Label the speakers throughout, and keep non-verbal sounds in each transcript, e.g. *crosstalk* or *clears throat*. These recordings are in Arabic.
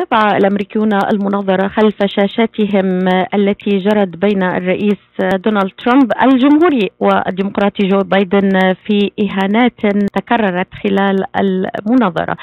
Speaker 1: تابع الأمريكيون المناظرة خلف شاشاتهم التي جرت بين الرئيس دونالد ترامب الجمهوري والديمقراطي جو بايدن في إهانات تكررت خلال المناظرة.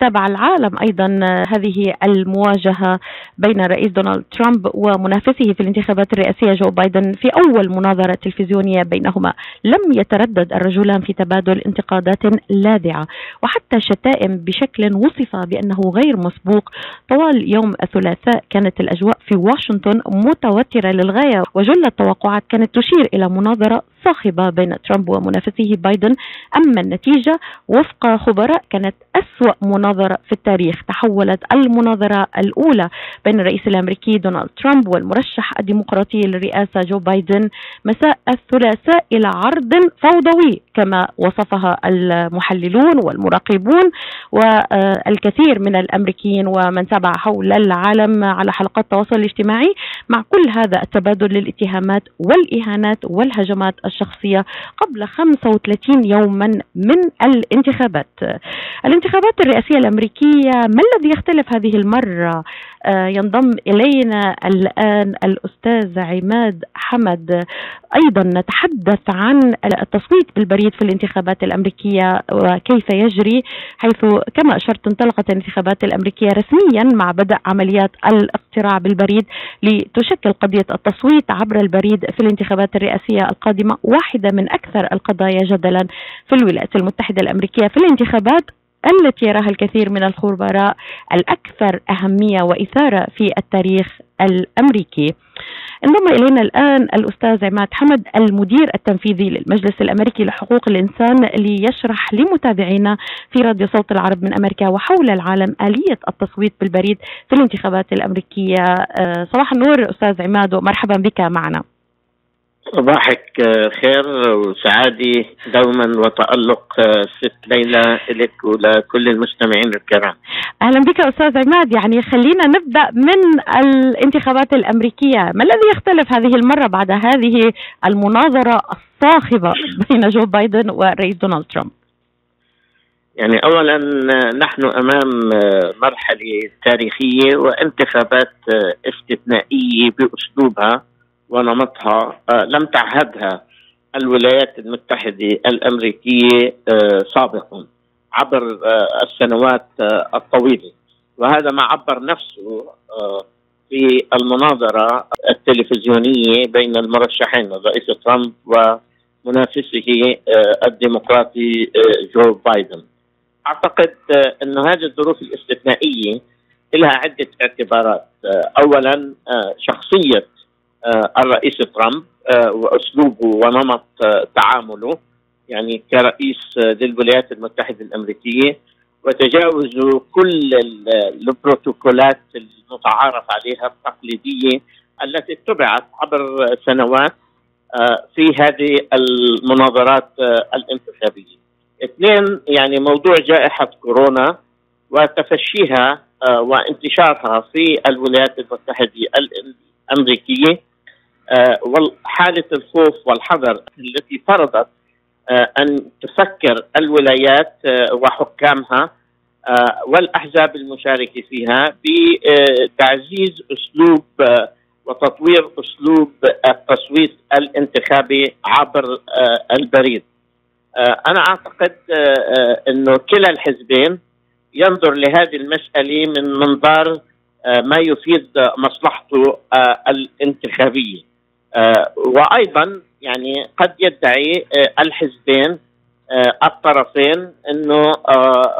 Speaker 1: تابع العالم أيضا هذه المواجهة بين الرئيس دونالد ترامب ومنافسه في الانتخابات الرئاسية جو بايدن في أول مناظرة تلفزيونية بينهما. لم يتردد الرجلان في تبادل انتقادات لاذعة وحتى شتائم بشكل وصف بأنه غير مسبوق طوال يوم الثلاثاء كانت الأجواء في واشنطن متوترة للغاية وجل التوقعات كانت تشير إلى مناظرة صاخبة بين ترامب ومنافسه بايدن أما النتيجة وفق خبراء كانت أسوأ مناظرة في التاريخ تحولت المناظرة الأولى بين الرئيس الأمريكي دونالد ترامب والمرشح الديمقراطي للرئاسة جو بايدن مساء الثلاثاء إلى عرض فوضوي كما وصفها المحللون والمراقبون والكثير من الأمريكيين ومن تابع حول العالم على حلقات التواصل الاجتماعي. مع كل هذا التبادل للاتهامات والإهانات والهجمات الشخصية قبل 35 يوما من الانتخابات. الانتخابات الرئاسية الأمريكية ما الذي يختلف هذه المرة؟ آه، ينضم إلينا الآن الأستاذ عماد حمد. أيضا نتحدث عن التصويت بالبريد في الانتخابات الأمريكية وكيف يجري حيث كما أشرت انطلقت الانتخابات الأمريكية رسميا مع بدء عمليات الاقتراع بالبريد لتشكل قضية التصويت عبر البريد في الانتخابات الرئاسية القادمة. واحدة من أكثر القضايا جدلا في الولايات المتحدة الأمريكية في الانتخابات التي يراها الكثير من الخبراء الأكثر أهمية وإثارة في التاريخ الأمريكي. انضم إلينا الآن الأستاذ عماد حمد المدير التنفيذي للمجلس الأمريكي لحقوق الإنسان ليشرح لمتابعينا في راديو صوت العرب من أمريكا وحول العالم آلية التصويت بالبريد في الانتخابات الأمريكية. آه، صباح النور أستاذ عماد ومرحبا بك معنا.
Speaker 2: صباحك خير وسعادة دوما وتألق ست ليلى لك ولكل المستمعين الكرام.
Speaker 1: أهلا بك أستاذ عماد. يعني خلينا نبدأ من الانتخابات الأمريكية. ما الذي يختلف هذه المرة بعد هذه المناظرة الصاخبة بين جو بايدن والرئيس دونالد ترامب؟
Speaker 2: يعني اولا نحن أمام مرحلة تاريخية وانتخابات استثنائية بأسلوبها. ونمطها آه، لم تعهدها الولايات المتحدة الأمريكية آه، سابقا عبر آه، السنوات الطويلة. وهذا ما عبر نفسه في المناظرة التلفزيونية بين المرشحين الرئيس ترامب ومنافسه الديمقراطي جو بايدن. أعتقد أن هذه الظروف الاستثنائية لها عدة اعتبارات. أولا شخصية الرئيس ترامب آه، وأسلوبه ونمط آه، تعامله يعني كرئيس للولايات المتحدة الأمريكية وتجاوز كل البروتوكولات المتعارف عليها التقليدية التي اتبعت عبر سنوات في هذه المناظرات الانتخابية. اثنين يعني موضوع جائحة كورونا وتفشيها وانتشارها في الولايات المتحدة الأمريكية آه، وحالة الخوف والحذر التي فرضت آه، أن تفكر الولايات آه، وحكامها والأحزاب المشاركة فيها بتعزيز أسلوب وتطوير أسلوب التصويت الانتخابي عبر البريد. أنا أعتقد أنه كلا الحزبين ينظر لهذه المسألة من منظار ما يفيد مصلحته الانتخابية. وأيضا يعني قد يدعي آه، الحزبين آه، الطرفين إنه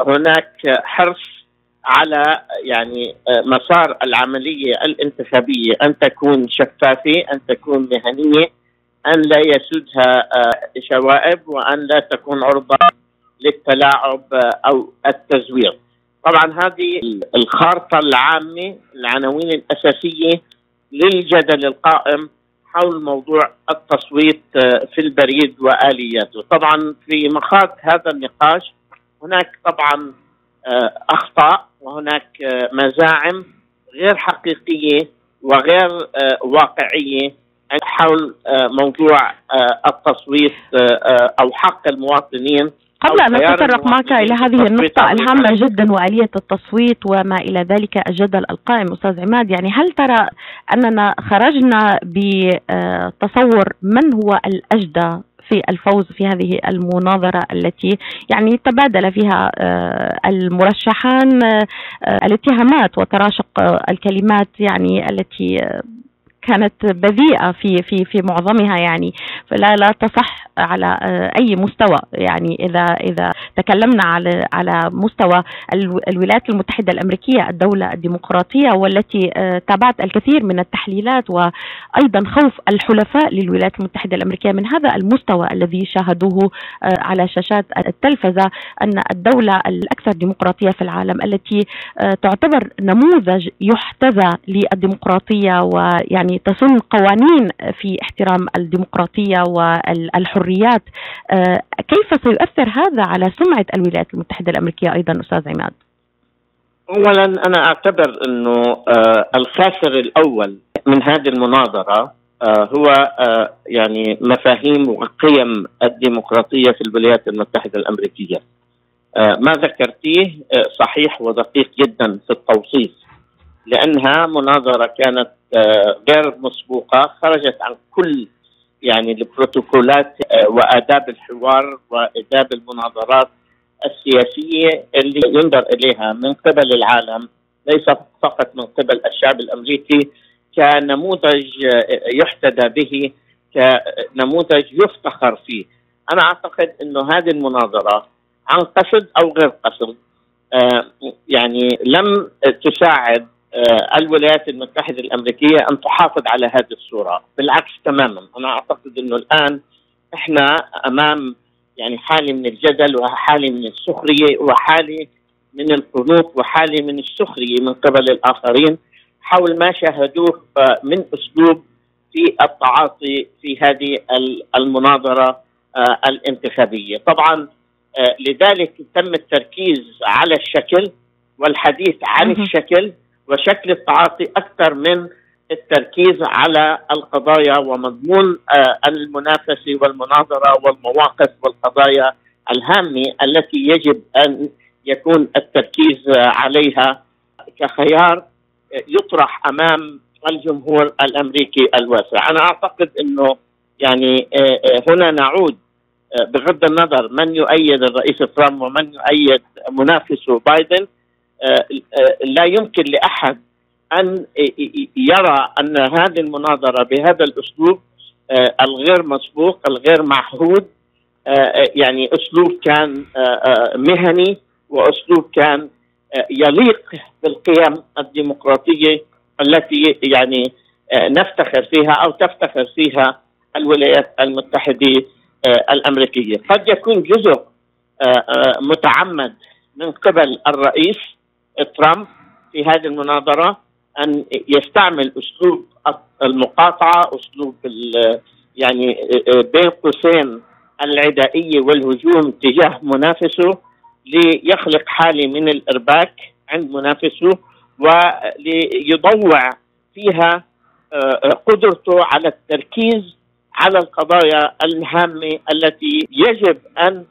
Speaker 2: هناك حرص على يعني مسار العملية الانتخابية أن تكون شفافة، أن تكون مهنية، أن لا يسودها شوائب وأن لا تكون عرضة للتلاعب أو التزوير. طبعا هذه الخارطة العامة العناوين الأساسية للجدل القائم حول موضوع التصويت آه، في البريد وآلياته، طبعا في مخاض هذا النقاش هناك طبعا آه، أخطاء وهناك آه، مزاعم غير حقيقية وغير واقعية حول موضوع التصويت أو حق المواطنين
Speaker 1: قبل أن أتطرق معك إلى هذه النقطة الهامة جدا وآلية التصويت وما إلى ذلك الجدل القائم أستاذ عماد. يعني هل ترى أننا خرجنا بتصور من هو الأجدى في الفوز في هذه المناظرة التي يعني تبادل فيها آه، المرشحان آه، الاتهامات وتراشق الكلمات يعني التي كانت بذيئة في في في معظمها يعني. فلا لا تصح على آه، أي مستوى يعني. إذا إذا تكلمنا على على مستوى الولايات المتحدة الأمريكية الدولة الديمقراطية والتي آه، تابعت الكثير من التحليلات وأيضا خوف الحلفاء للولايات المتحدة الأمريكية من هذا المستوى الذي شاهدوه آه، على شاشات التلفزة أن الدولة الأكثر ديمقراطية في العالم التي تعتبر نموذج يحتذى للديمقراطية ويعني يعني تصن قوانين في احترام الديمقراطية والحريات آه، كيف سيؤثر هذا على سمعة الولايات المتحدة الأمريكية أيضا أستاذ عماد؟
Speaker 2: اولا أنا أعتبر إنه آه، الخاسر الأول من هذه المناظرة آه، هو يعني مفاهيم وقيم الديمقراطية في الولايات المتحدة الأمريكية. ما ذكرتيه صحيح ودقيق جدا في التوصيف لأنها مناظرة كانت آه، غير مسبوقة خرجت عن كل يعني البروتوكولات آه، وآداب الحوار وآداب المناظرات السياسية اللي ينظر إليها من قبل العالم ليس فقط من قبل الشعب الأمريكي كنموذج آه، يحتذى به كنموذج يفتخر فيه. أنا أعتقد إنه هذه المناظرة عن قصد أو غير قصد يعني لم تساعد الولايات المتحدة الأمريكية أن تحافظ على هذه الصورة. بالعكس تماما. أنا أعتقد أنه الآن إحنا أمام يعني حالة من الجدل وحالة من السخرية وحالة من القنوط وحالة من السخرية من قبل الآخرين. حول ما شاهدوه آه، من أسلوب في التعاطي في هذه المناظرة آه، الانتخابية. طبعا لذلك تم التركيز على الشكل والحديث عن الشكل. وشكل التعاطي أكثر من التركيز على القضايا ومضمون آه، المنافسة والمناظرة والمواقف والقضايا الهامة التي يجب أن يكون التركيز عليها كخيار يطرح أمام الجمهور الأمريكي الواسع، أنا أعتقد إنه يعني آه، آه، هنا نعود بغض النظر من يؤيد الرئيس ترامب ومن يؤيد منافسه بايدن لا يمكن لأحد أن يرى أن هذه المناظرة بهذا الأسلوب آه، الغير مسبوق الغير معهود يعني أسلوب كان مهني وأسلوب كان يليق بالقيم الديمقراطية التي يعني نفتخر فيها أو تفتخر فيها الولايات المتحدة الأمريكية، قد يكون جزء متعمد من قبل الرئيس ترامب في هذه المناظرة أن يستعمل أسلوب المقاطعة أسلوب يعني بين قوسين العدائيه والهجوم تجاه منافسه ليخلق حالة من الإرباك عند منافسه وليضوع فيها قدرته على التركيز على القضايا الهامة التي يجب أن آه،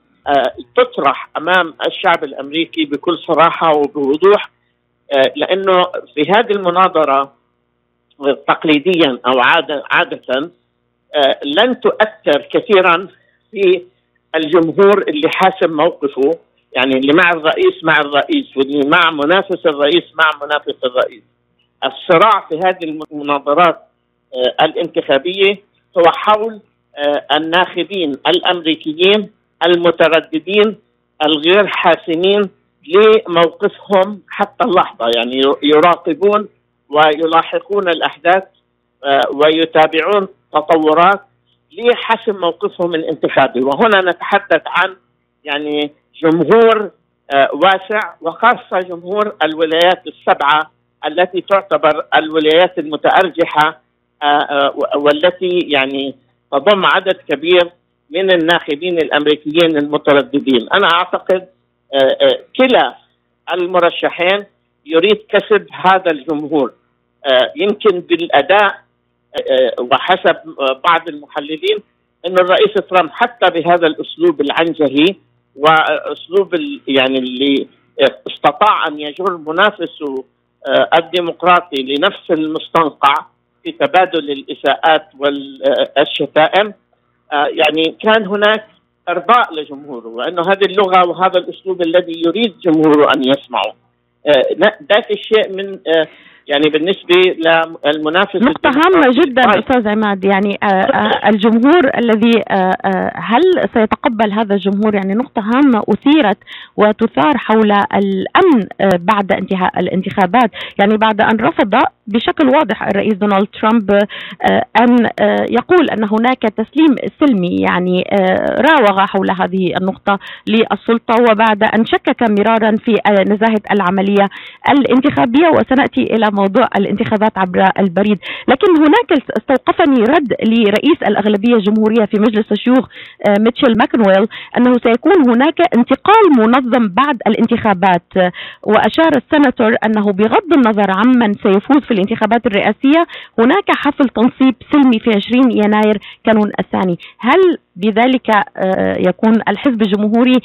Speaker 2: تطرح أمام الشعب الأمريكي بكل صراحة وبوضوح آه، لأنه في هذه المناظرة تقليديا أو عاده عادة آه، لن تؤثر كثيرا في الجمهور اللي حاسم موقفه يعني اللي مع الرئيس مع الرئيس واللي مع منافس الرئيس مع منافس الرئيس. الصراع في هذه المناظرات الانتخابية هو حول الناخبين الأمريكيين المترددين الغير حاسمين لموقفهم حتى اللحظة. يعني يراقبون ويلاحقون الأحداث آه، ويتابعون تطورات لحسم موقفهم الانتخابي. وهنا نتحدث عن يعني جمهور آه، واسع وخاصة جمهور الولايات السبعة التي تعتبر الولايات المتأرجحة آه، والتي يعني تضم عدد كبير من الناخبين الأمريكيين المترددين، أنا أعتقد آه، آه، كلا المرشحين يريد كسب هذا الجمهور. آه، يمكن بالأداء وحسب بعض المحللين ان الرئيس ترامب حتى بهذا الأسلوب العنجهي وأسلوب يعني اللي استطاع أن يجر منافسه الديمقراطي لنفس المستنقع في تبادل الإساءات والشتائم. يعني كان هناك أرضاء لجمهوره وانه هذه اللغة وهذا الأسلوب الذي يريد جمهوره أن يسمعه. آه، ذات الشيء من يعني بالنسبة للمنافس
Speaker 1: نقطة هامة جدا أستاذ عماد. يعني آه، آه، الجمهور الذي آه، هل سيتقبل هذا الجمهور؟ يعني نقطة هامة أثيرت وتثار حول الأمن بعد انتهاء الانتخابات. يعني بعد أن رفض بشكل واضح الرئيس دونالد ترامب أن يقول أن هناك تسليم سلمي يعني راوغ حول هذه النقطة للسلطة. وبعد أن شكك مرارا في نزاهة العملية الانتخابية وسنأتي إلى موضوع الانتخابات عبر البريد. لكن هناك استوقفني رد لرئيس الأغلبية الجمهورية في مجلس الشيوخ آه، ميتش ماكونيل أنه سيكون هناك انتقال منظم بعد الانتخابات. وأشار السناتور أنه بغض النظر عمن سيفوز في الانتخابات الرئاسية هناك حفل تنصيب سلمي في 20 يناير كانون الثاني هل بذلك آه، يكون الحزب الجمهوري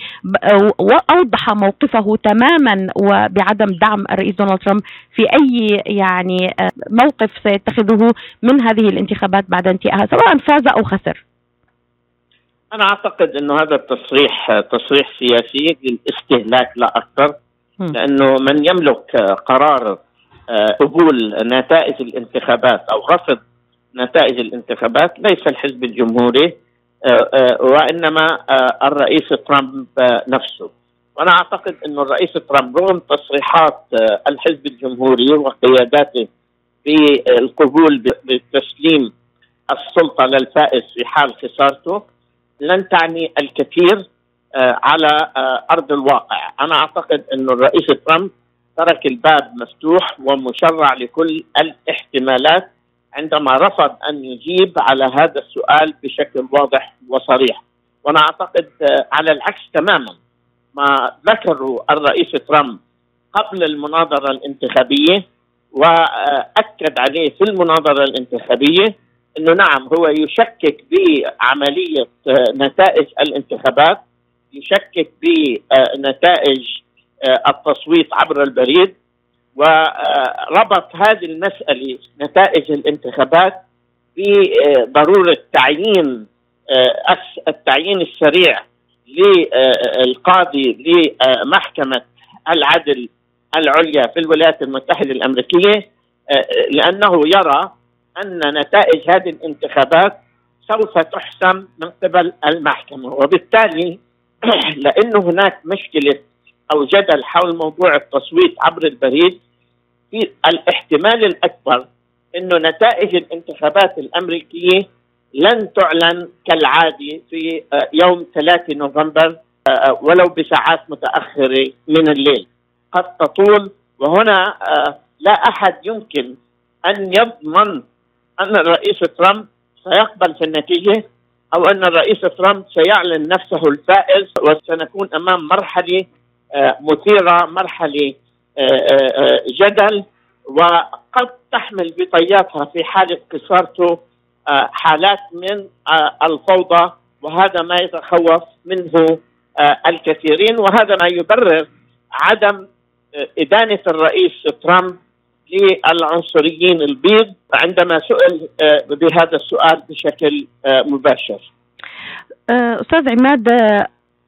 Speaker 1: وأوضح موقفه تماما وبعدم دعم الرئيس دونالد ترامب في أي يعني آه، موقف سيتخذه من هذه الانتخابات بعد انتهائها سواء فاز أو خسر.
Speaker 2: أنا أعتقد إنه هذا التصريح تصريح سياسي للاستهلاك لا أكثر لأنه من يملك قرار آه، قبول نتائج الانتخابات أو رفض نتائج الانتخابات ليس الحزب الجمهوري آه، آه، وإنما آه، الرئيس ترامب نفسه. وأنا أعتقد إنه الرئيس ترامب رغم تصريحات الحزب الجمهوري وقياداته بالقبول بتسليم السلطة للفائز في حال خسارته لن تعني الكثير على أرض الواقع، أنا أعتقد إنه الرئيس ترامب ترك الباب مفتوح ومشرع لكل الاحتمالات عندما رفض أن يجيب على هذا السؤال بشكل واضح وصريح. وأنا أعتقد على العكس تماما. ما ذكره الرئيس ترامب قبل المناظرة الانتخابية وأكد عليه في المناظرة الانتخابية إنه نعم هو يشكك بعملية نتائج الانتخابات يشكك بنتائج التصويت عبر البريد وربط هذه المسألة نتائج الانتخابات بضرورة تعيين آه، التعيين السريع للقاضي لمحكمة العدل العليا في الولايات المتحدة الأمريكية آه، لأنه يرى أن نتائج هذه الانتخابات سوف تحسم من قبل المحكمة. وبالتالي *clears throat* لأنه هناك مشكلة أو جدل حول موضوع التصويت عبر البريد في الاحتمال الأكبر إنه نتائج الانتخابات الأمريكية لن تعلن كالعادة في آه، يوم 3 نوفمبر آه، آه، ولو بساعات متأخرة من الليل. قد تطول وهنا لا أحد يمكن أن يضمن أن الرئيس ترامب سيقبل في النتيجة أو أن الرئيس ترامب سيعلن نفسه الفائز وسنكون أمام مرحلة مثيرة مرحلة آه، آه، جدل وقد تحمل بطياتها في حاله خسارته آه، حالات من الفوضى وهذا ما يتخوف منه الكثيرين. وهذا ما يبرر عدم إدانة الرئيس ترامب للعنصريين البيض عندما سئل بهذا السؤال بشكل مباشر.
Speaker 1: أستاذ عماد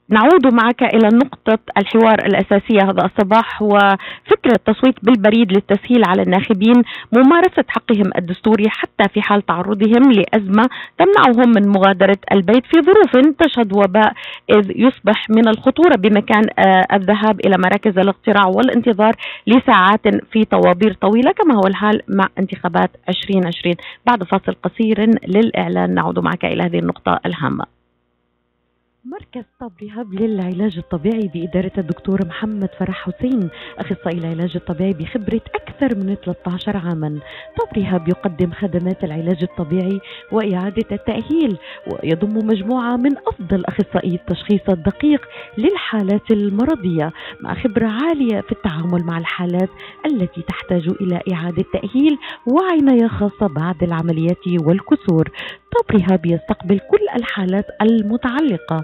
Speaker 1: نعود معك إلى نقطة الحوار الأساسية هذا الصباح وفكرة التصويت بالبريد للتسهيل على الناخبين ممارسة حقهم الدستوري حتى في حال تعرضهم لأزمة تمنعهم من مغادرة البيت في ظروف تشهد وباء إذ يصبح من الخطورة بمكان آه، الذهاب إلى مراكز الاقتراع والانتظار لساعات في طوابير طويلة كما هو الحال مع انتخابات 2020 بعد فاصل قصير للإعلان نعود معك إلى هذه النقطة الهامة. مركز طب رهاب للعلاج الطبيعي بإدارة الدكتور محمد فرح حسين. أخصائي العلاج الطبيعي بخبرة أكثر من 13 عاما. طب رهاب يقدم خدمات العلاج الطبيعي وإعادة التأهيل ويضم مجموعة من أفضل أخصائي التشخيص الدقيق للحالات المرضية مع خبرة عالية في التعامل مع الحالات التي تحتاج إلى إعادة تأهيل وعناية خاصة بعد العمليات والكسور. توب ريهاب يستقبل كل الحالات المتعلقة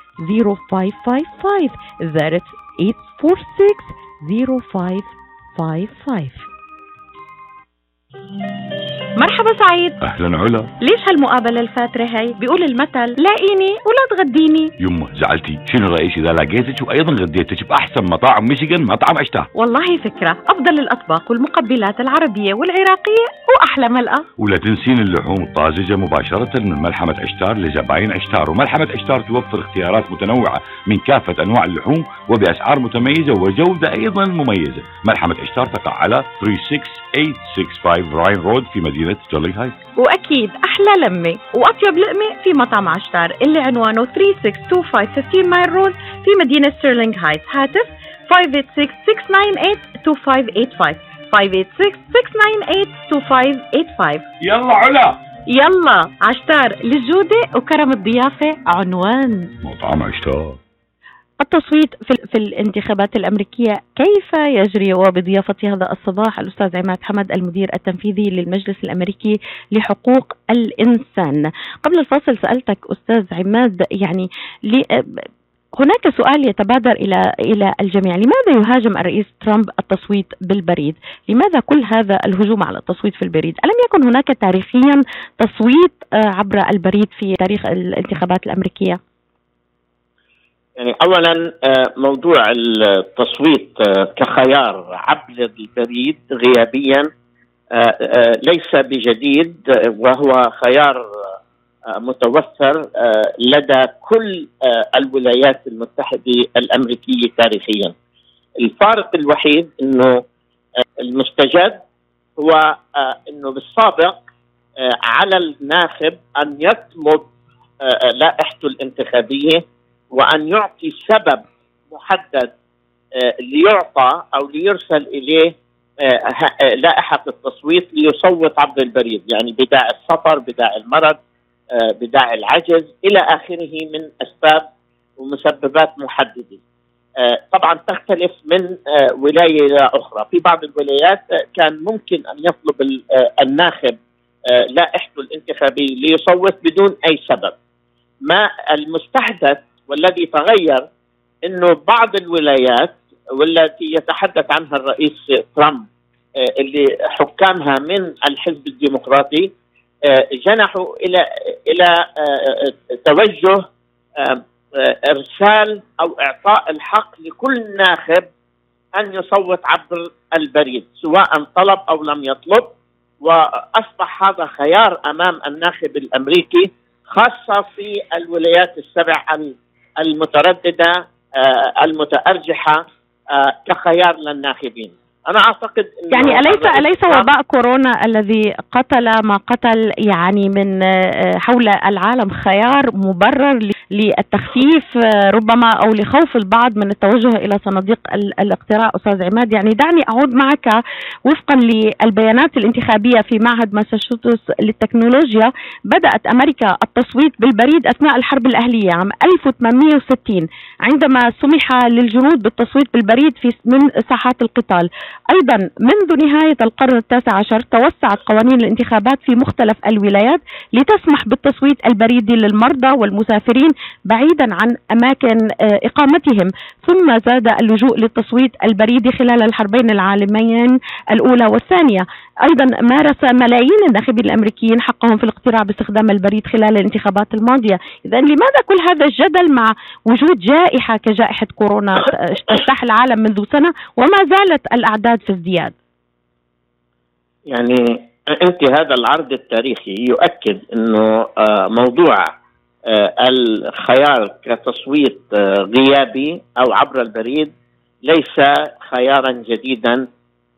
Speaker 1: 0555 that's 846 0555 مرحبا سعيد.
Speaker 3: أهلا علا.
Speaker 1: ليش هالمقابلة الفاترة هي؟ بيقول المثل لاقيني ولا تغديني.
Speaker 3: يمه زعلتي. شنو رأيك إذا لقيتك وأيضا غديتك بأحسن مطاعم ميشيغان مطعم عشتاه
Speaker 1: والله فكرة. أفضل الأطباق والمقبلات العربية والعراقية وأحلى ملقا
Speaker 3: ولا تنسين اللحوم الطازجة مباشرة من ملحمة عشتار لزباين عشتار. وملحمة عشتار توفر اختيارات متنوعة من كافة أنواع اللحوم وبأسعار متميزة وجودة أيضا مميزة. ملحمة عشتار تقع على 36865 Ryan Road في مدينة مدينة ستيرلينغ هايت
Speaker 1: وأكيد أحلى لمة وأطيب لقمة في مطعم عشتار اللي عنوانه 3625 Mile Road في مدينة ستيرلينغ هايت هاتف 586-698-2585 586-698-2585
Speaker 3: يلا علا.
Speaker 1: يلا عشتار للجودة وكرم الضيافة عنوان.
Speaker 3: مطعم عشتار.
Speaker 1: التصويت في, في الانتخابات الأمريكية كيف يجري وبضيافة هذا الصباح الأستاذ عماد حمد المدير التنفيذي للمجلس الأمريكي لحقوق الإنسان قبل الفاصل سألتك أستاذ عماد يعني هناك سؤال يتبادر إلى إلى الجميع، لماذا يهاجم الرئيس ترامب التصويت بالبريد؟ لماذا كل هذا الهجوم على التصويت في البريد؟ ألم يكن هناك تاريخيا تصويت آه، عبر البريد في تاريخ الانتخابات الأمريكية؟
Speaker 2: يعني اولا آه، موضوع التصويت آه، كخيار عبر البريد غيابيا آه، ليس بجديد وهو خيار متوفر لدى كل الولايات المتحدة الأمريكية تاريخيا. الفارق الوحيد إنه المستجد هو إنه بالسابق على الناخب أن يطلب لائحته الانتخابية وأن يعطي سبب محدد آه، ليعطى أو ليرسل إليه آه، آه، لائحة التصويت ليصوت عبر البريد يعني بداعي السفر بداعي المرض بداعي العجز إلى آخره من أسباب ومسببات محددة. طبعا تختلف من ولاية إلى أخرى. في بعض الولايات كان ممكن أن يطلب الناخب لائحته الانتخابية ليصوت بدون أي سبب. ما المستحدث والذي تغير إنه بعض الولايات والتي يتحدث عنها الرئيس ترامب آه، اللي حكامها من الحزب الديمقراطي آه، جنحوا إلى إلى آه، توجه إرسال أو إعطاء الحق لكل ناخب أن يصوت عبر البريد سواء طلب أو لم يطلب. وأصبح هذا خيار أمام الناخب الأمريكي خاصة في الولايات السبع المترددة آه، المتأرجحة آه، كخيار للناخبين. أنا أعتقد
Speaker 1: يعني اليس أليس وباء كورونا الذي قتل ما قتل يعني من آه، حول العالم خيار مبرر للتخفيف ربما أو لخوف البعض من التوجه إلى صناديق الاقتراع؟ أستاذ عماد يعني دعني أعود معك وفقا للبيانات الانتخابية في معهد ماساتشوستس للتكنولوجيا. بدأت أمريكا التصويت بالبريد أثناء الحرب الأهلية عام 1860 عندما سمح للجنود بالتصويت بالبريد في من ساحات القتال. أيضا منذ نهاية القرن التاسع عشر توسعت قوانين الانتخابات في مختلف الولايات لتسمح بالتصويت البريدي للمرضى والمسافرين بعيدا عن أماكن آه، إقامتهم. ثم زاد اللجوء للتصويت البريدي خلال الحربين العالمين الأولى والثانية. أيضا مارس ملايين الناخبين الأمريكيين حقهم في الاقتراع باستخدام البريد خلال الانتخابات الماضية. إذا لماذا كل هذا الجدل مع وجود جائحة كجائحة كورونا؟ تجتاح العالم منذ سنة وما زالت الأعداد في ازدياد
Speaker 2: يعني أنت هذا العرض التاريخي يؤكد أنه آه، موضوع آه، الخيار كتصويت آه، غيابي أو عبر البريد ليس خيارا جديدا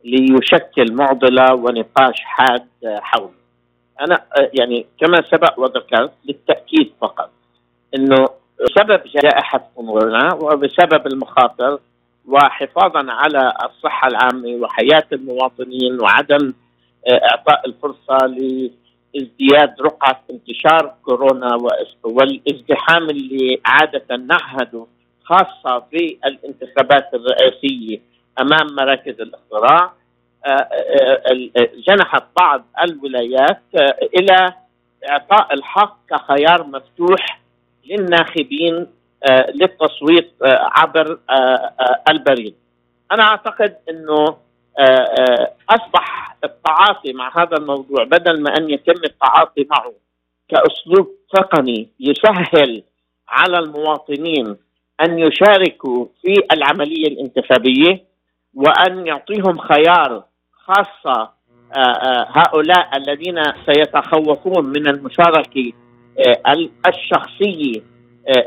Speaker 2: ليشكل معضلة ونقاش حاد حول. أنا يعني كما سبق وذكرت للتأكيد فقط إنه بسبب جائحة كورونا وبسبب المخاطر وحفاظا على الصحة العامة وحياة المواطنين وعدم آه، إعطاء الفرصة لازدياد رقعة انتشار كورونا والازدحام اللي عادة نعهده خاصة في الانتخابات الرئاسية أمام مراكز الاقتراع آه، آه، جنحت بعض الولايات إلى إعطاء الحق كخيار مفتوح للناخبين للتصويت عبر البريد. أنا أعتقد إنه أصبح التعاطي مع هذا الموضوع بدل ما أن يتم التعاطي معه كأسلوب تقني يسهل على المواطنين أن يشاركوا في العملية الانتخابية وأن يعطيهم خيار خاصة آه، آه، هؤلاء الذين سيتخوفون من المشاركة آه، الشخصية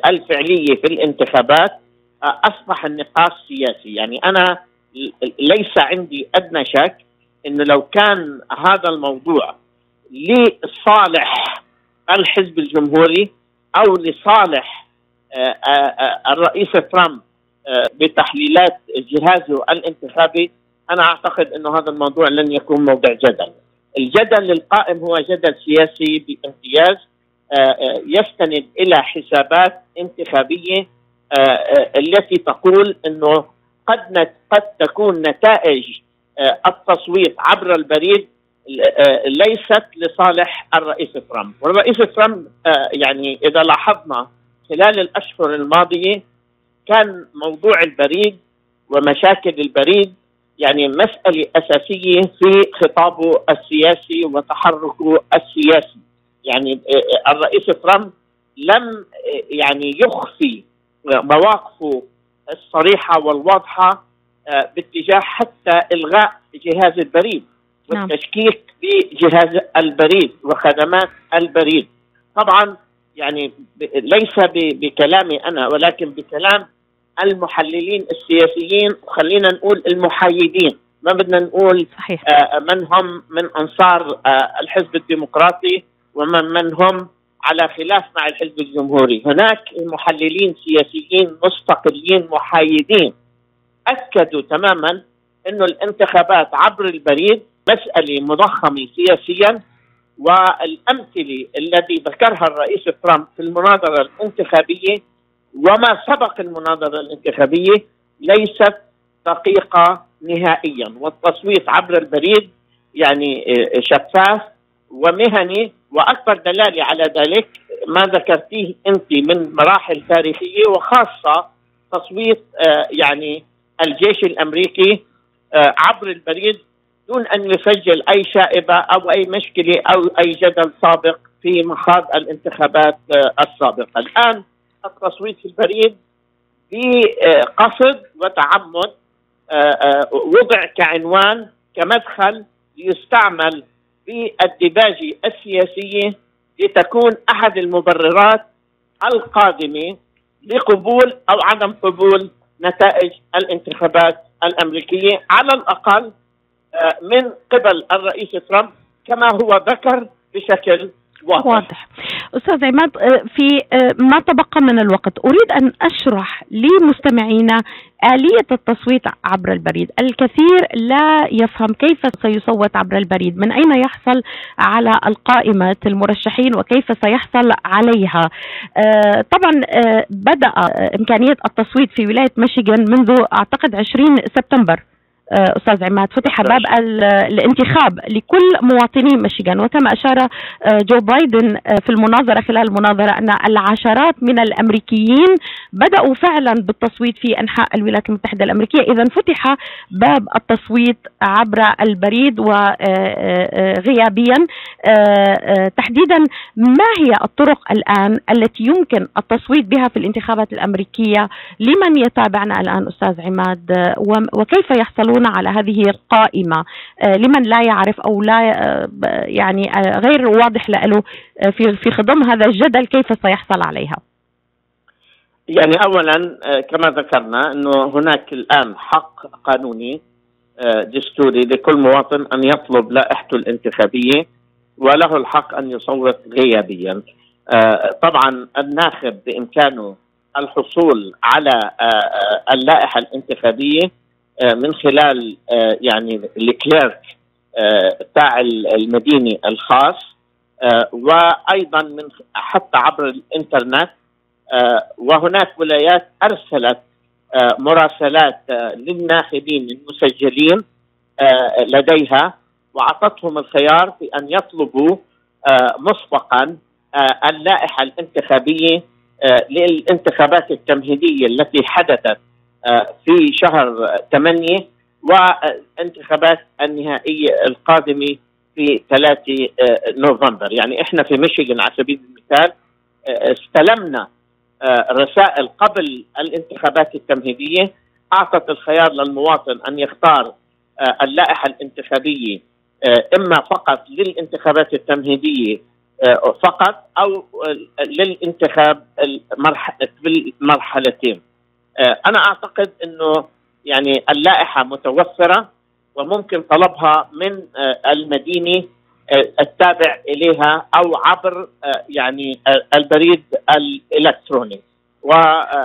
Speaker 2: الفعلية في الانتخابات أصبح النقاش سياسي يعني أنا ليس عندي أدنى شك إنه لو كان هذا الموضوع لصالح الحزب الجمهوري أو لصالح الرئيس ترامب بتحليلات جهازه الانتخابي أنا أعتقد إنه هذا الموضوع لن يكون موضع جدل. الجدل القائم هو جدل سياسي بامتياز آه، آه، يستند إلى حسابات انتخابية آه، التي تقول إنه قد قد تكون نتائج التصويت عبر البريد ليست لصالح الرئيس ترامب، والرئيس ترامب يعني إذا لاحظنا خلال الأشهر الماضية كان موضوع البريد ومشاكل البريد يعني مسألة أساسية في خطابه السياسي وتحركه السياسي. يعني آه، الرئيس ترامب لم آه، يعني يخفي مواقفه الصريحة والواضحة آه، باتجاه حتى إلغاء جهاز البريد نعم. والتشكيك بجهاز البريد وخدمات البريد طبعا يعني ليس بكلامي أنا ولكن بكلام المحللين السياسيين وخلينا نقول المحايدين ما بدنا نقول صحيح. من هم من أنصار الحزب الديمقراطي ومن من هم على خلاف مع الحزب الجمهوري. هناك محللين سياسيين مستقلين محايدين. أكدوا تماما إنه الانتخابات عبر البريد مسألة مضخمة سياسيا والأمثلة التي ذكرها الرئيس ترامب في المناظرة الانتخابية وما سبق المناظرة الانتخابية ليست دقيقة نهائيا. والتصويت عبر البريد يعني آه، شفاف ومهني وأكبر دلالة على ذلك ما ذكرتيه أنت من مراحل تاريخية وخاصة تصويت آه، يعني الجيش الأمريكي آه، عبر البريد دون أن يسجل أي شائبة أو أي مشكلة أو أي جدل سابق في مخاض الانتخابات السابقة، الآن التصويت في البريد بقصد وتعمد آه، آه، وضع كعنوان كمدخل ليستعمل في السياسية لتكون أحد المبررات القادمة لقبول أو عدم قبول نتائج الانتخابات الأمريكية على الأقل آه، من قبل الرئيس ترامب كما هو ذكر بشكل واضح, واضح.
Speaker 1: أستاذ عماد آه، في آه، ما تبقى من الوقت. أريد أن أشرح لمستمعينا آلية التصويت عبر البريد. الكثير لا يفهم كيف سيصوت عبر البريد من أين يحصل على القائمة المرشحين وكيف سيحصل عليها؟ آه، طبعا بدأ إمكانية التصويت في ولاية ميشيغان منذ أعتقد 20 سبتمبر. آه، أستاذ عماد فتح باب الانتخاب لكل مواطني ميشيغان. وكما أشار آه، جو بايدن آه، في المناظرة خلال المناظره أن العشرات من الأمريكيين بدأوا فعلا بالتصويت في أنحاء الولايات المتحدة الأمريكية. اذا فتح باب التصويت عبر البريد وغيابيا تحديدا ما هي الطرق الآن التي يمكن التصويت بها في الانتخابات الأمريكية لمن يتابعنا الآن أستاذ عماد؟ وكيف يحصلون يحصلون على هذه القائمة. آه، لمن لا يعرف أو لا آه، يعني آه، غير واضح له في في خضم هذا الجدل كيف سيحصل عليها؟
Speaker 2: يعني اولا كما ذكرنا أنه هناك الآن حق قانوني دستوري لكل مواطن أن يطلب لائحته الانتخابية وله الحق أن يصوت غيابيا. طبعا الناخب بإمكانه الحصول على اللائحة الانتخابية من خلال يعني الكليرك تاع المديني الخاص وأيضا من حتى عبر الإنترنت وهناك ولايات أرسلت مراسلات للناخبين المسجلين لديها وأعطتهم الخيار في أن يطلبوا مسبقا اللائحة الانتخابية للانتخابات التمهيدية التي حدثت في شهر 8 والانتخابات النهائية القادمة في 3 نوفمبر. يعني إحنا في ميشيغان على سبيل المثال استلمنا رسائل قبل الانتخابات التمهيدية أعطت الخيار للمواطن أن يختار اللائحة الانتخابية إما فقط للانتخابات التمهيدية فقط أو للانتخاب بالمرحلتين. أنا أعتقد إنه يعني اللائحة متوفرة وممكن طلبها من المدينة التابع إليها أو عبر يعني البريد الإلكتروني.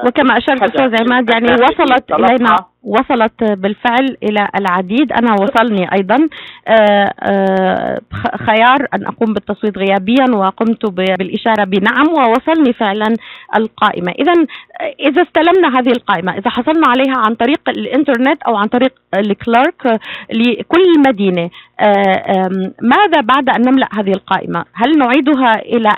Speaker 1: وكما أشرت أستاذ عماد يعني وصلت إلينا وصلت بالفعل إلى العديد. أنا وصلني أيضا. خيار أن أقوم بالتصويت غيابيا وقمت بالإشارة بنعم ووصلني فعلا القائمة. اذا إذا استلمنا هذه القائمة إذا حصلنا عليها عن طريق الإنترنت أو عن طريق الكلارك لكل مدينة ماذا بعد أن نملأ هذه القائمة؟ هل نعيدها إلى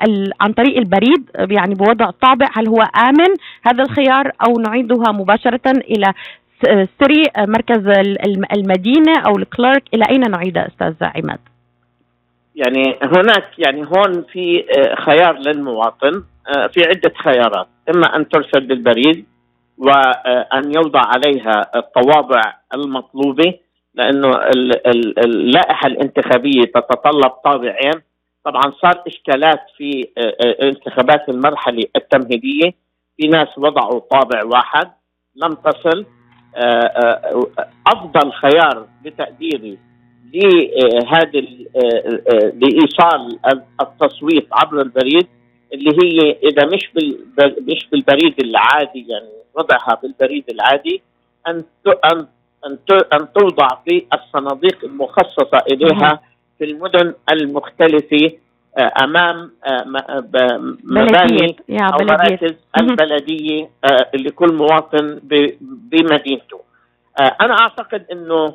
Speaker 1: عن طريق البريد؟ يعني بوضع طابع هل هو آمن هذا الخيار أو نعيدها مباشرة إلى سري مركز المدينة أو الكلارك إلى أين نعيد أستاذ عماد؟
Speaker 2: يعني هناك يعني هون في خيار للمواطن في عدة خيارات. إما أن ترسل بالبريد وان يوضع عليها الطوابع المطلوبة لأنه اللائحة الانتخابية تتطلب طابعين. طبعا صار إشكالات في انتخابات المرحلة التمهيدية. في ناس وضعوا طابع واحد لم تصل. أفضل خيار بتقديري لهذا لإيصال التصويت عبر البريد اللي هي إذا مش مش بالبريد العادي يعني وضعها بالبريد العادي أن ان أن توضع في الصناديق المخصصة إليها في المدن المختلفة أمام مباني أو مراكز البلدية لكل مواطن بمدينته. أنا أعتقد إنه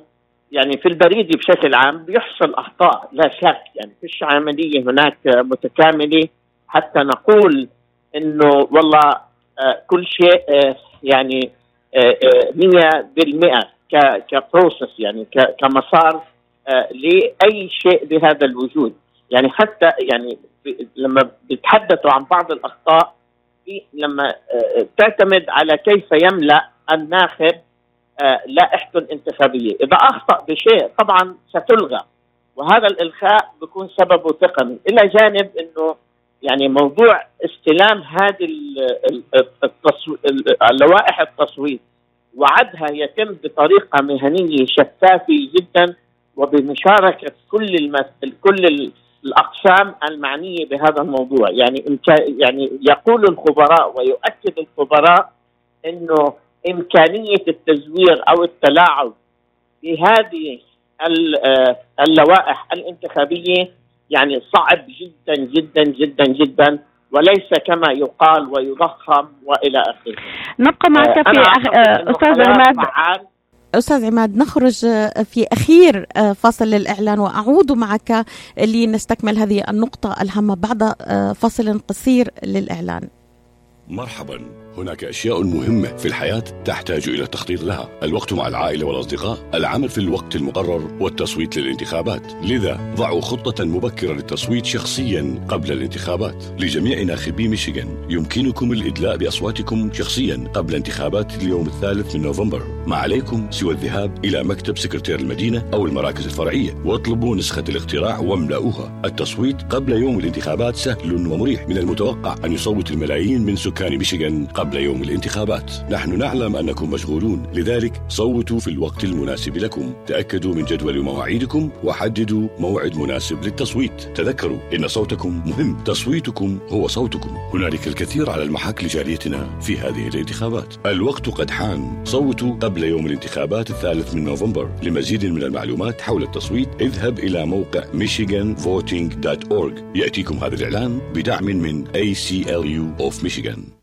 Speaker 2: يعني في البريد بشكل عام بيحصل أخطاء لا شك. يعني فيش عمليه هناك متكاملة. حتى نقول إنه والله كل شيء يعني 100% كبروسس يعني كمسار لأي شيء بهذا الوجود. يعني حتى يعني لما بيتحدثوا عن بعض الأخطاء لما تعتمد على كيف يملأ الناخب لائحته الانتخابيه، إذا أخطأ بشيء طبعا ستلغى. وهذا الإلغاء بيكون سببه تقني، إلى جانب إنه يعني موضوع استلام هذه التصو... لوائح التصويت وعدها يتم بطريقة مهنية شفافة جدا وبمشاركة كل المس... كل الأقسام المعنية بهذا الموضوع يعني يعني يقول الخبراء ويؤكد الخبراء إنه إمكانية التزوير أو التلاعب بهذه اللوائح الانتخابية يعني صعب جدا جدا جدا جدا وليس كما يقال ويضخم وإلى آخره.
Speaker 1: نبقى معك في أخ... أستاذ عماد أستاذ عماد نخرج في أخير فصل للإعلان وأعود معك لنستكمل هذه النقطة الهامة بعد فصل قصير للإعلان.
Speaker 4: مرحبا. هناك أشياء مهمة في الحياة تحتاج إلى التخطيط لها. الوقت مع العائلة والأصدقاء العمل في الوقت المقرر والتصويت للانتخابات. لذا ضعوا خطة مبكرة للتصويت شخصيا قبل الانتخابات. لجميع ناخبي ميشيغان يمكنكم الإدلاء بأصواتكم شخصيا قبل انتخابات اليوم الثالث من نوفمبر. ما عليكم سوى الذهاب إلى مكتب سكرتير المدينة أو المراكز الفرعية. واطلبوا نسخة الاقتراع واملأوها. التصويت قبل يوم الانتخابات سهل ومريح. من المتوقع أن يصوت الملايين من سكان ميشيغان قبل قبل يوم الانتخابات. نحن نعلم أنكم مشغولون. لذلك صوتوا في الوقت المناسب لكم. تأكدوا من جدول مواعيدكم وحددوا موعد مناسب للتصويت. تذكروا إن صوتكم مهم. تصويتكم هو صوتكم. هنالك الكثير على المحك لجاليتنا في هذه الانتخابات. الوقت قد حان. صوتوا قبل يوم الانتخابات الثالث من نوفمبر. لمزيد من المعلومات حول التصويت اذهب إلى موقع michiganvoting.org يأتيكم هذا الإعلان بدعم من ACLU of Michigan.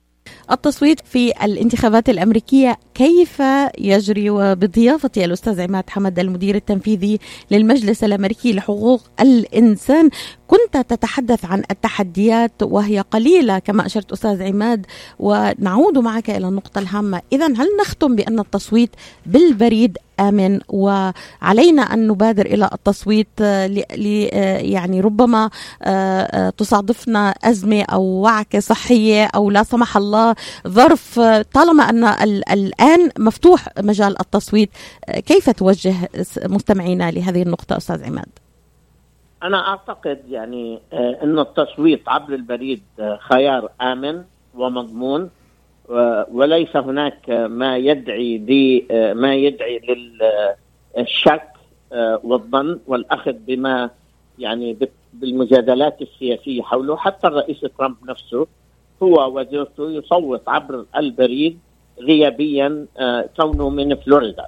Speaker 5: التصويت في الانتخابات الأمريكية كيف يجري وبضيافتي الأستاذ عماد حمد المدير التنفيذي للمجلس الأمريكي لحقوق الإنسان كنت تتحدث عن التحديات وهي قليلة كما أشرت أستاذ عماد ونعود معك إلى النقطة الهامة إذا هل نختم بأن التصويت بالبريد آمن وعلينا أن نبادر إلى التصويت يعني ربما تصادفنا أزمة أو وعكة صحية أو لا سمح الله ظرف طالما أن الآن مفتوح مجال التصويت كيف توجه مستمعينا لهذه النقطة أستاذ عماد؟
Speaker 2: أنا أعتقد يعني آه، إن التصويت عبر البريد آه، خيار آمن ومضمون وليس هناك ما يدعي آه، ما يدعي للشك والظن والأخذ بما يعني بالمجادلات السياسية حوله. حتى الرئيس ترامب نفسه هو وزيرته يصوت عبر البريد غيابيا كونه من فلوريدا.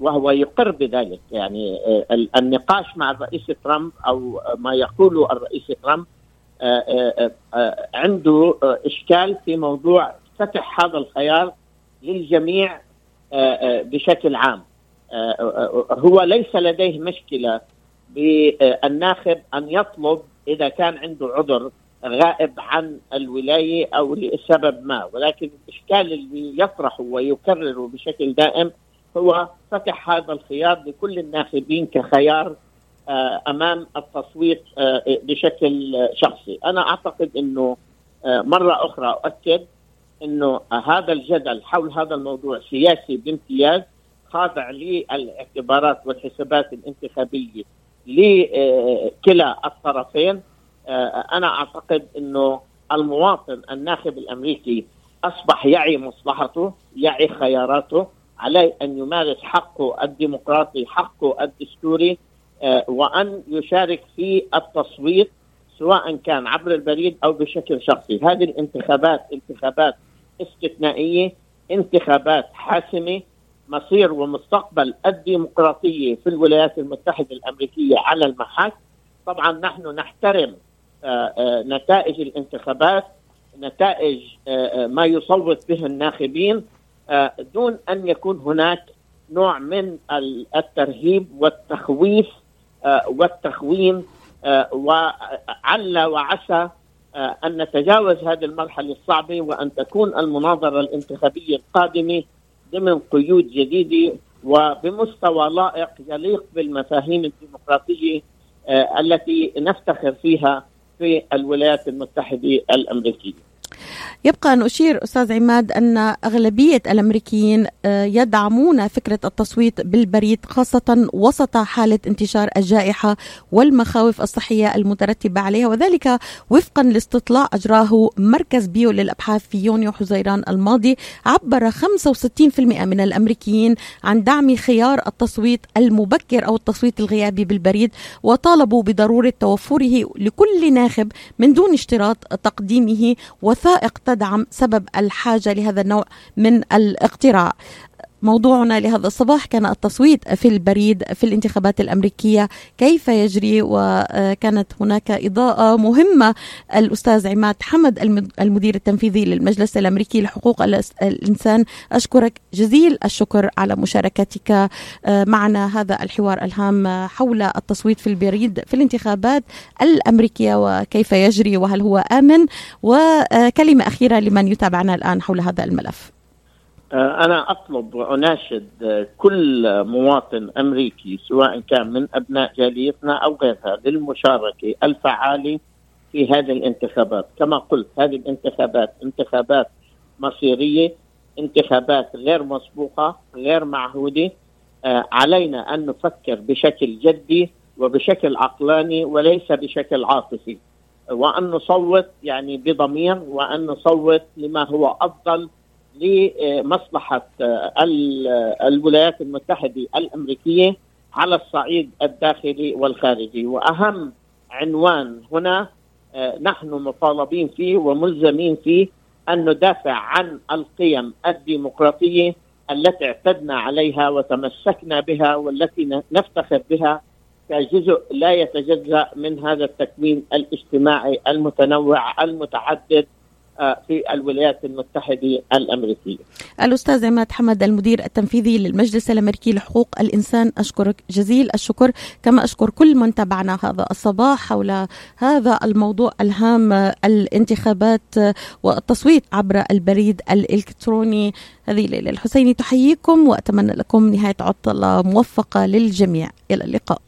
Speaker 2: وهو يقر بذلك. يعني آه، النقاش مع الرئيس ترامب أو ما يقوله الرئيس ترامب آه، آه، عنده إشكال في موضوع فتح هذا الخيار للجميع بشكل عام. هو ليس لديه مشكلة بالناخب أن يطلب إذا كان عنده عذر غائب عن الولاية أو لسبب ما. ولكن الاشكال اللي يطرحه ويكرره بشكل دائم هو فتح هذا الخيار لكل الناخبين كخيار آه، أمام التصويت آه، بشكل شخصي، أنا أعتقد إنه آه، مرة أخرى أؤكد إنه هذا الجدل حول هذا الموضوع سياسي بامتياز خاضع للاعتبارات والحسابات الانتخابية لكلا الطرفين. أنا أعتقد إنه المواطن الناخب الأمريكي أصبح يعي مصلحته يعي خياراته عليه أن يمارس حقه الديمقراطي حقه الدستوري آه، وأن يشارك في التصويت سواء كان عبر البريد أو بشكل شخصي، هذه الانتخابات انتخابات استثنائية، انتخابات حاسمة، مصير ومستقبل الديمقراطية في الولايات المتحدة الأمريكية على المحك، طبعا نحن نحترم آه، آه، نتائج الانتخابات، نتائج ما يصوت به الناخبين. دون أن يكون هناك نوع من الترهيب والتخويف آه، والتخوين آه، وعل وعسى أن نتجاوز هذه المرحلة الصعبة وأن تكون المناظرة الانتخابية القادمة ضمن قيود جديدة وبمستوى لائق يليق بالمفاهيم الديمقراطية التي نفتخر فيها في الولايات المتحدة الأمريكية.
Speaker 5: يبقى أن أشير أستاذ عماد أن أغلبية الأمريكيين آه، يدعمون فكرة التصويت بالبريد خاصة وسط حالة انتشار الجائحة والمخاوف الصحية المترتبة عليها وذلك وفقا لاستطلاع أجراه مركز بيو للأبحاث في يونيو حزيران الماضي عبر 65% من الأمريكيين عن دعم خيار التصويت المبكر أو التصويت الغيابي بالبريد وطالبوا بضرورة توفره لكل ناخب من دون اشتراط تقديمه وثائق تدعم سبب الحاجة لهذا النوع من الاقتراع. موضوعنا لهذا الصباح كان التصويت في البريد في الانتخابات الأمريكية. كيف يجري؟ وكانت هناك إضاءة مهمة. الأستاذ عماد حمد المدير التنفيذي للمجلس الأمريكي لحقوق الإنسان أشكرك جزيل الشكر على مشاركتك. معنا هذا الحوار الهام حول التصويت في البريد في الانتخابات الأمريكية وكيف يجري وهل هو آمن. وكلمة أخيرة لمن يتابعنا الآن حول هذا الملف.
Speaker 2: آه، أنا أطلب وأناشد كل مواطن أمريكي سواء كان من أبناء جاليتنا أو غيرها للمشاركة الفعالة في هذه الانتخابات. كما قلت هذه الانتخابات انتخابات مصيرية انتخابات غير مسبوقة غير معهودة. آه، علينا أن نفكر بشكل جدي وبشكل عقلاني وليس بشكل عاطفي. وأن نصوت يعني بضمير وأن نصوت لما هو أفضل لمصلحة الولايات المتحدة الأمريكية على الصعيد الداخلي والخارجي. وأهم عنوان هنا نحن مطالبين فيه وملزمين فيه أن ندافع عن القيم الديمقراطية التي اعتدنا عليها وتمسكنا بها والتي نفتخر بها كجزء لا يتجزأ من هذا التكوين الاجتماعي المتنوع المتعدد آه، في الولايات المتحدة الأمريكية.
Speaker 5: الأستاذ عماد حمد المدير التنفيذي للمجلس الأمريكي لحقوق الإنسان أشكرك جزيل الشكر. كما أشكر كل من تابعنا هذا الصباح حول هذا الموضوع الهام الانتخابات والتصويت عبر البريد الإلكتروني. هذه ليلى الحسيني تحييكم وأتمنى لكم نهاية عطلة موفقة للجميع. إلى اللقاء.